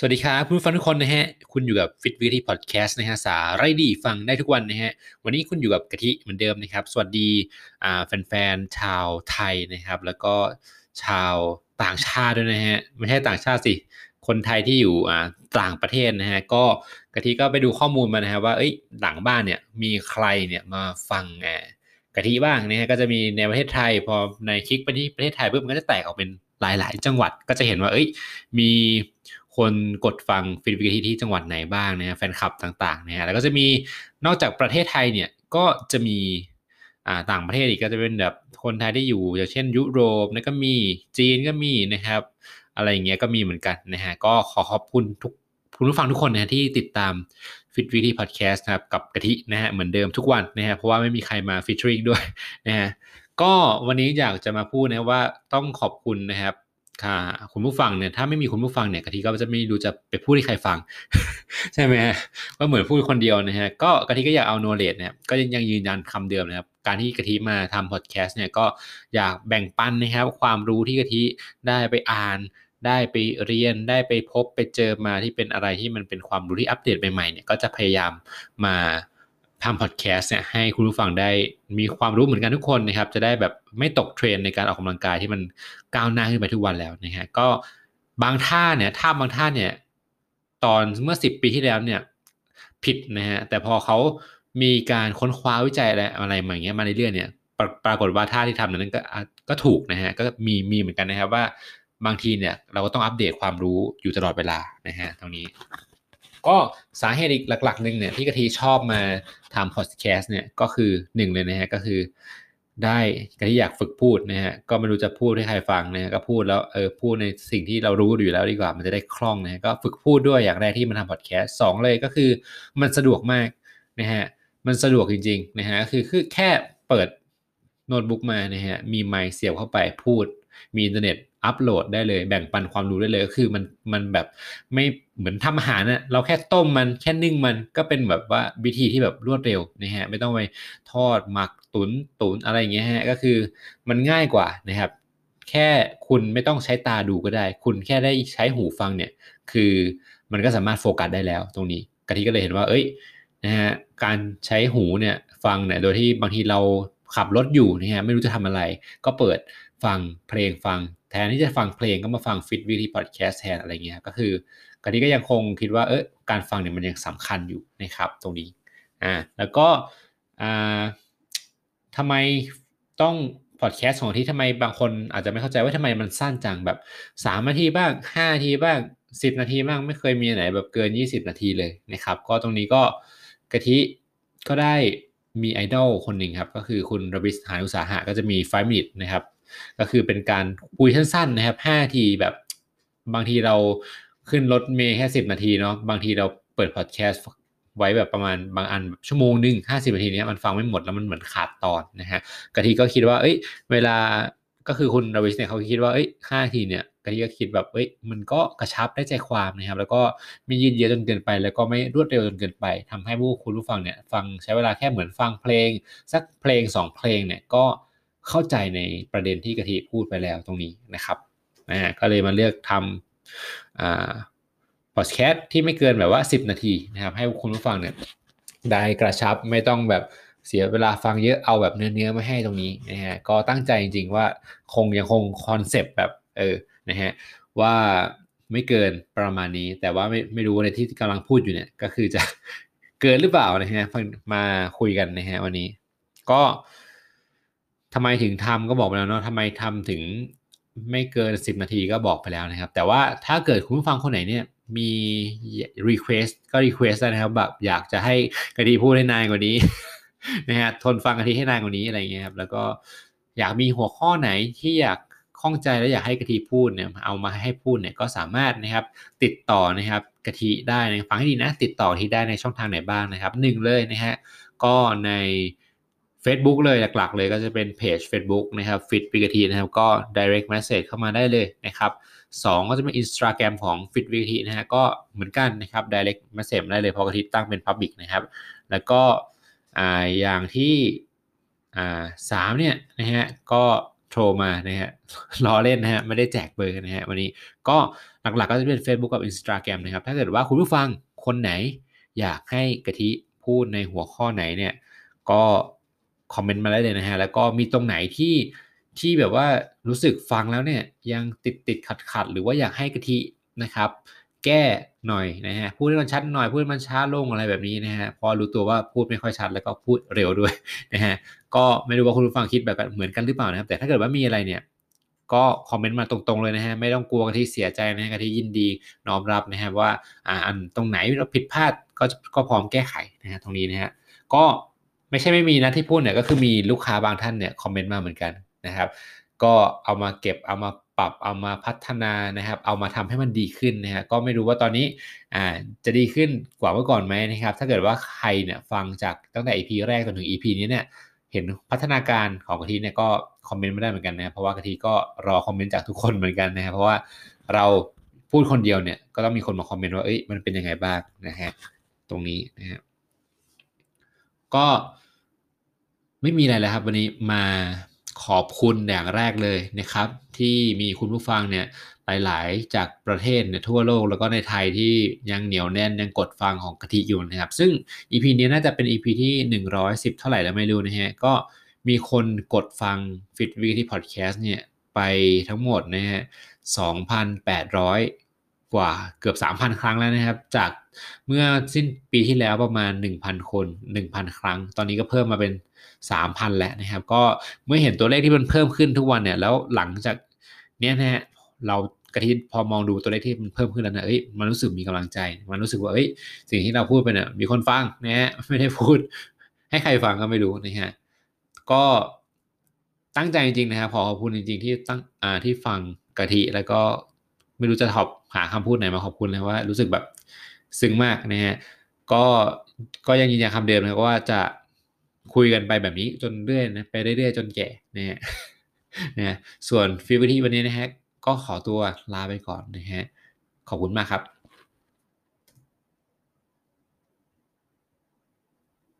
สวัสดีครับคุณฟังทุกคนนะฮะ คุณอยู่กับฟิตวิธีพอดแคสต์นะฮะสาไรดีฟังได้ทุกวันนะฮะ วันนี้คุณอยู่กับกะทิเหมือนเดิมนะครับ สวัสดีแฟนๆชาวไทยนะครับ แล้วก็ชาวต่างชาติด้วยนะฮะ ไม่ใช่ต่างชาติสิ คนไทยที่อยู่ต่างประเทศนะฮะ ก็กะทิก็ไปดูข้อมูลมานะฮะว่าเอ้ยหลังบ้านเนี่ยมีใครเนี่ยมาฟังอ่ากะทิบ้างนะฮะก็จะมีในประเทศไทย พอในคลิกไปที่ประเทศไทยปุ๊บมันก็จะแตกออกเป็นหลาย ๆ จังหวัดก็จะเห็นว่าเอ้ยมี คนกดฟังฟิลวิกที่จังหวัดไหนบ้างนะแฟนคลับต่างๆนะแล้วก็จะมีนอกจากประเทศไทยเนี่ยก็จะมีอ่าต่างประเทศอีกก็จะเป็นแบบคนไทยที่อยู่อย่างเช่นยุโรปนะก็มีจีนก็มีนะครับ อะไรอย่างเงี้ยก็มีเหมือนกันนะฮะก็ขอขอบคุณทุกคุณผู้ฟังทุกคนนะที่ติดตามฟิตวิธีพอดแคสต์นะครับกับกะทินะฮะเหมือนเดิมทุกวันนะฮะเพราะว่าไม่มีใครมาฟิชชิงด้วยนะฮะก็วันนี้อยากจะมาพูดนะว่าต้องขอบคุณนะครับ ค่ะคุณผู้ฟังเนี่ยถ้าไม่มีคุณผู้ฟังเนี่ยกะทิก็จะไม่รู้จะไปพูดให้ใครฟัง ใช่ไหมก็เหมือนพูดคนเดียวนะฮะก็กะทิก็อยากเอาโนเลดเนี่ยก็ยังยืนยันคำเดิมนะครับการที่กะทิมาทำพอดแคสต์เนี่ยก็อยากแบ่งปันนะครับ ความรู้ที่กะทิได้ไปอ่าน ได้ไปเรียนได้ไปพบไปเจอมาที่เป็นอะไรที่มันเป็นความรู้ที่อัปเดตใหม่ๆเนี่ยก็จะพยายามมา ทำพอดแคสต์เนี่ยให้คุณผู้ฟังได้มีความรู้เหมือนกันทุกคนนะครับ จะได้แบบไม่ตกเทรนในการออกกำลังกายที่มันก้าวหน้าขึ้นไปทุกวันแล้วนะฮะก็บางท่าเนี่ยท่าบางท่าเนี่ยตอนเมื่อสิบปีที่แล้วเนี่ยผิดนะฮะแต่พอเขามีการค้นคว้าวิจัยอะไรอะไรมาอย่างเงี้ยมาเรื่อยๆเนี่ยปรปรากฏว่าท่าที่ทำนั้นก็ก็ถูกนะฮะก็มีมีเหมือนกันนะครับว่าบางทีเนี่ยเราก็ต้องอัปเดตความรู้อยู่ตลอดเวลานะฮะตรงนี้ ก็สาเหตุอีกหลักๆหนึ่งเนี่ยที่กะทิชอบมาทำพอดแคสต์เนี่ยก็คือหนึ่งเลยนะฮะก็คือ ได้กะทิอยากฝึกพูดนะฮะก็ไม่รู้จะพูดให้ใครฟังนะฮะก็พูดแล้วเออพูดในสิ่งที่เรารู้อยู่แล้วดีกว่ามันจะได้คล่องนะฮะก็ฝึกพูดด้วยอย่างแรกที่มาทำพอดแคสต์สองเลยก็คือมันสะดวกมากนะฮะมันสะดวกจริงๆนะฮะคือคือแค่เปิดโน้ตบุ๊กมานะฮะมีไมค์เสียบเข้าไปพูดมีอินเทอร์เน็ต อัปโหลดได้เลย แบ่งปันความรู้ได้เลยก็คือมันมันแบบไม่เหมือนทำอาหารนะเราแค่ต้มมันแค่นึ่งมันก็เป็นแบบว่าวิธีที่แบบรวดเร็วนะฮะไม่ต้องไปทอดหมักตุนตุนอะไรอย่างเงี้ยฮะก็คือมันง่ายกว่านะครับ แค่คุณไม่ต้องใช้ตาดูก็ได้ คุณแค่ได้ใช้หูฟังเนี่ย คือมันก็สามารถโฟกัสได้แล้วตรงนี้กะทิก็เลยเห็นว่า เอ้ยนะฮะการใช้หูเนี่ยฟังเนี่ยโดยที่บางทีเราขับรถอยู่นะฮะไม่รู้จะทำอะไร ก็เปิดฟังเพลงฟัง แทนที่จะฟังเพลงก็มาฟังฟิตวิธีพอดแคสต์แทนอะไรเงี้ยก็คือกะทิก็ยังคงคิดว่าเออการฟังเนี่ยมันยังสำคัญอยู่นะครับตรงนี้อ่าแล้วก็อ่าทำไมต้องพอดแคสต์ของที่ทำไมบางคนอาจจะไม่เข้าใจว่าทำไมมันสั้นจังแบบ3นาทีบ้าง5นาทีบ้าง10 นาทีบ้างไม่เคยมีไหนแบบเกิน 20 นาทีเลยนะครับ ก็ตรงนี้ก็กะทิก็ได้มีไอดอลคนหนึ่งครับ ก็คือคุณรบิสหานุสาหะก็จะมี 5 minute นะครับ ก็คือเป็นการคุยสั้นๆนะครับ5ทีแบบบางทีเราขึ้นรถเมย์แค่10นาทีเนาะบางทีเราเปิดพอดแคสต์ไว้แบบประมาณบางอันชั่วโมงหนึ่งห้าสิบนาทีเนี้มันฟังไม่หมดแล้วมันเหมือนขาดตอนนะฮะกะทิก็คิดว่าเอ้ย เวลาก็คือคุณราวิชเนี่ยเขาคิดว่าเอ้ยห้าทีเนี่ยกะทิก็คิดแบบเอ้ยมันก็กระชับได้ใจความนะครับ แล้วก็ไม่ยืดเยื้อจนเกินไป แล้วก็ไม่รวดเร็วจนเกินไปทำให้ผู้คุณผู้ฟังเนี่ยฟังใช้เวลาแค่เหมือนฟังเพลง สักเพลง2เพลงเนี่ยก็ เข้าใจในประเด็นที่กะทิพูดไปแล้วตรงนี้นะครับนะก็เลยมาเลือกทำอ่าพอดแคสต์ที่ไม่เกินแบบว่า 10 นาทีนะครับ ให้คุณผู้ฟังเนี่ยได้กระชับไม่ต้องแบบเสียเวลาฟังเยอะเอาแบบเนื้อเนื้อมาให้ตรงนี้นะฮะก็ตั้งใจจริงๆว่าคงยังคงคอนเซปต์แบบเออนะฮะว่าไม่เกินประมาณนี้ แต่ว่าไม่ไม่รู้ในที่กำลังพูดอยู่เนี่ยก็คือจะเกินหรือเปล่านะฮะมาคุยกันนะฮะวันนี้ ก็ ทำไมถึงทำก็บอกไปแล้วเนาะทำไมทำถึงไม่เกิน 10 นาทีก็บอกไปแล้วนะครับ แต่ว่าถ้าเกิดคุณผู้ฟังคนไหนเนี่ยมี request ก็ request ได้นะครับแบบอยากจะให้กะทิพูดให้นานกว่านี้นะฮะทนฟังกะทิให้นานกว่านี้อะไรเงี้ยครับแล้วก็อยากมีหัวข้อไหนที่อยากข้องใจและอยากให้กะทิพูดเนี่ยเอามาให้พูดเนี่ยก็สามารถนะครับติดต่อนะครับกะทิได้นะฟังให้ดีนะติดต่อที่ได้ในช่องทางไหนบ้างนะครับหนึ่งเลยนะฮะก็ใน Facebook เลยหลักๆ เลยก็จะเป็นเพจ Facebook นะครับฟิตปิกทีนะครับก็ direct message เข้ามาได้เลยนะครับ2ก็จะเป็น Instagram ของ Fit วิทีนะฮะก็เหมือนกันนะครับ direct message ได้เลยเพราะกะทิตั้งเป็น public นะครับ แล้วก็อ่าอย่างที่อ่าสามเนี่ยนะฮะก็โทรมานะฮะล้อเล่นนะฮะไม่ได้แจกเบอร์นะฮะวันนี้ก็หลักๆก็จะเป็น Facebook กับ Instagram นะครับ ถ้าเกิดว่าคุณผู้ฟังคนไหนอยากให้กะทิพูดในหัวข้อไหนเนี่ยก็ คอมเมนต์มาได้เลยนะฮะ แล้วก็มีตรงไหนที่ที่แบบว่ารู้สึกฟังแล้วเนี่ยยังติดติดขัดขัดหรือว่าอยากให้กะทินะครับ แก้หน่อยนะฮะพูดให้มันชัดหน่อยพูดให้มันช้าลงอะไรแบบนี้นะฮะพอรู้ตัวว่าพูดไม่ค่อยชัดแล้วก็พูดเร็วด้วยนะฮะก็ไม่รู้ว่าคุณผู้ฟังคิดแบบเหมือนกันหรือเปล่านะครับ แต่ถ้าเกิดว่ามีอะไรเนี่ยก็คอมเมนต์มาตรงๆเลยนะฮะไม่ต้องกลัวกันที่เสียใจนะฮะกันที่ยินดีน้อมรับนะฮะว่าอ่าอันตรงไหนเราผิดพลาดก็ก็พร้อมแก้ไขนะฮะตรงนี้นะฮะก็ ไม่ใช่ไม่มีนะที่พูดเนี่ยก็คือมีลูกค้าบางท่านเนี่ยคอมเมนต์มาเหมือนกันนะครับ ก็เอามาเก็บเอามาปรับเอามาพัฒนานะครับ เอามาทำให้มันดีขึ้นนะฮะก็ไม่รู้ว่าตอนนี้อ่าจะดีขึ้นกว่าเมื่อก่อนไหมนะครับ ถ้าเกิดว่าใครเนี่ยฟังจากตั้งแต่ EP แรกจนถึง EP นี้เนี่ยเห็นพัฒนาการของกะทิเนี่ยก็คอมเมนต์ไม่ได้เหมือนกันนะเพราะว่ากะทิก็รอคอมเมนต์จากทุกคนเหมือนกันนะครับเพราะว่าเราพูดคนเดียวเนี่ยก็ต้องมีคนมาคอมเมนต์ว่าเอ้ยมันเป็นยังไงบ้างนะฮะตรงนี้นะฮะ ก็ไม่มีอะไรแล้วครับ วันนี้มาขอบคุณอย่างแรกเลยนะครับ ที่มีคุณผู้ฟังเนี่ยหลาย ๆ จากประเทศเนี่ยทั่วโลกแล้วก็ในไทยที่ยังเหนียวแน่นยังกดฟังของกะทิอยู่นะครับ ซึ่ง EP นี้น่าจะเป็น EP ที่ 110 เท่าไหร่แล้วไม่รู้นะฮะ ก็มีคนกดฟัง Fit w e e k ที่ Podcast เนี่ยไปทั้งหมดนะฮะ2,800 กว่าเกือบ 3,000 ครั้งแล้วนะครับ จากเมื่อสิ้นปีที่แล้วประมาณ 1,000 คน 1,000 ครั้ง ตอนนี้ก็เพิ่มมาเป็น 3,000 แล้วนะครับ ก็เมื่อเห็นตัวเลขที่มันเพิ่มขึ้นทุกวันเนี่ย แล้วหลังจากเนี้ยนะฮะเรากระทิพอมองดูตัวเลขที่มันเพิ่มขึ้นแล้วนะเอ้ยมันรู้สึกมีกำลังใจ มันรู้สึกว่าเอ้ยสิ่งที่เราพูดไปเนี่ยมีคนฟังนะฮะไม่ได้พูด ให้ใครฟังก็ไม่รู้นะฮะก็ตั้งใจจริงๆนะครับขอขอบคุณจริง ๆ ที่ตั้งอ่าที่ฟังกะทิแล้วก็ ไม่รู้จะขอบหาคำพูดไหนมาขอบคุณเลยว่ารู้สึกแบบซึ้งมากนะฮะก็ก็ยังยืนยันคำเดิมนะว่าจะคุยกันไปแบบนี้จนเรื่อยนะไปเรื่อยๆจนแก่นะฮะนะส่วนฟิวที่วันนี้นะฮะก็ขอตัวลาไปก่อนนะฮะขอบคุณมากครับ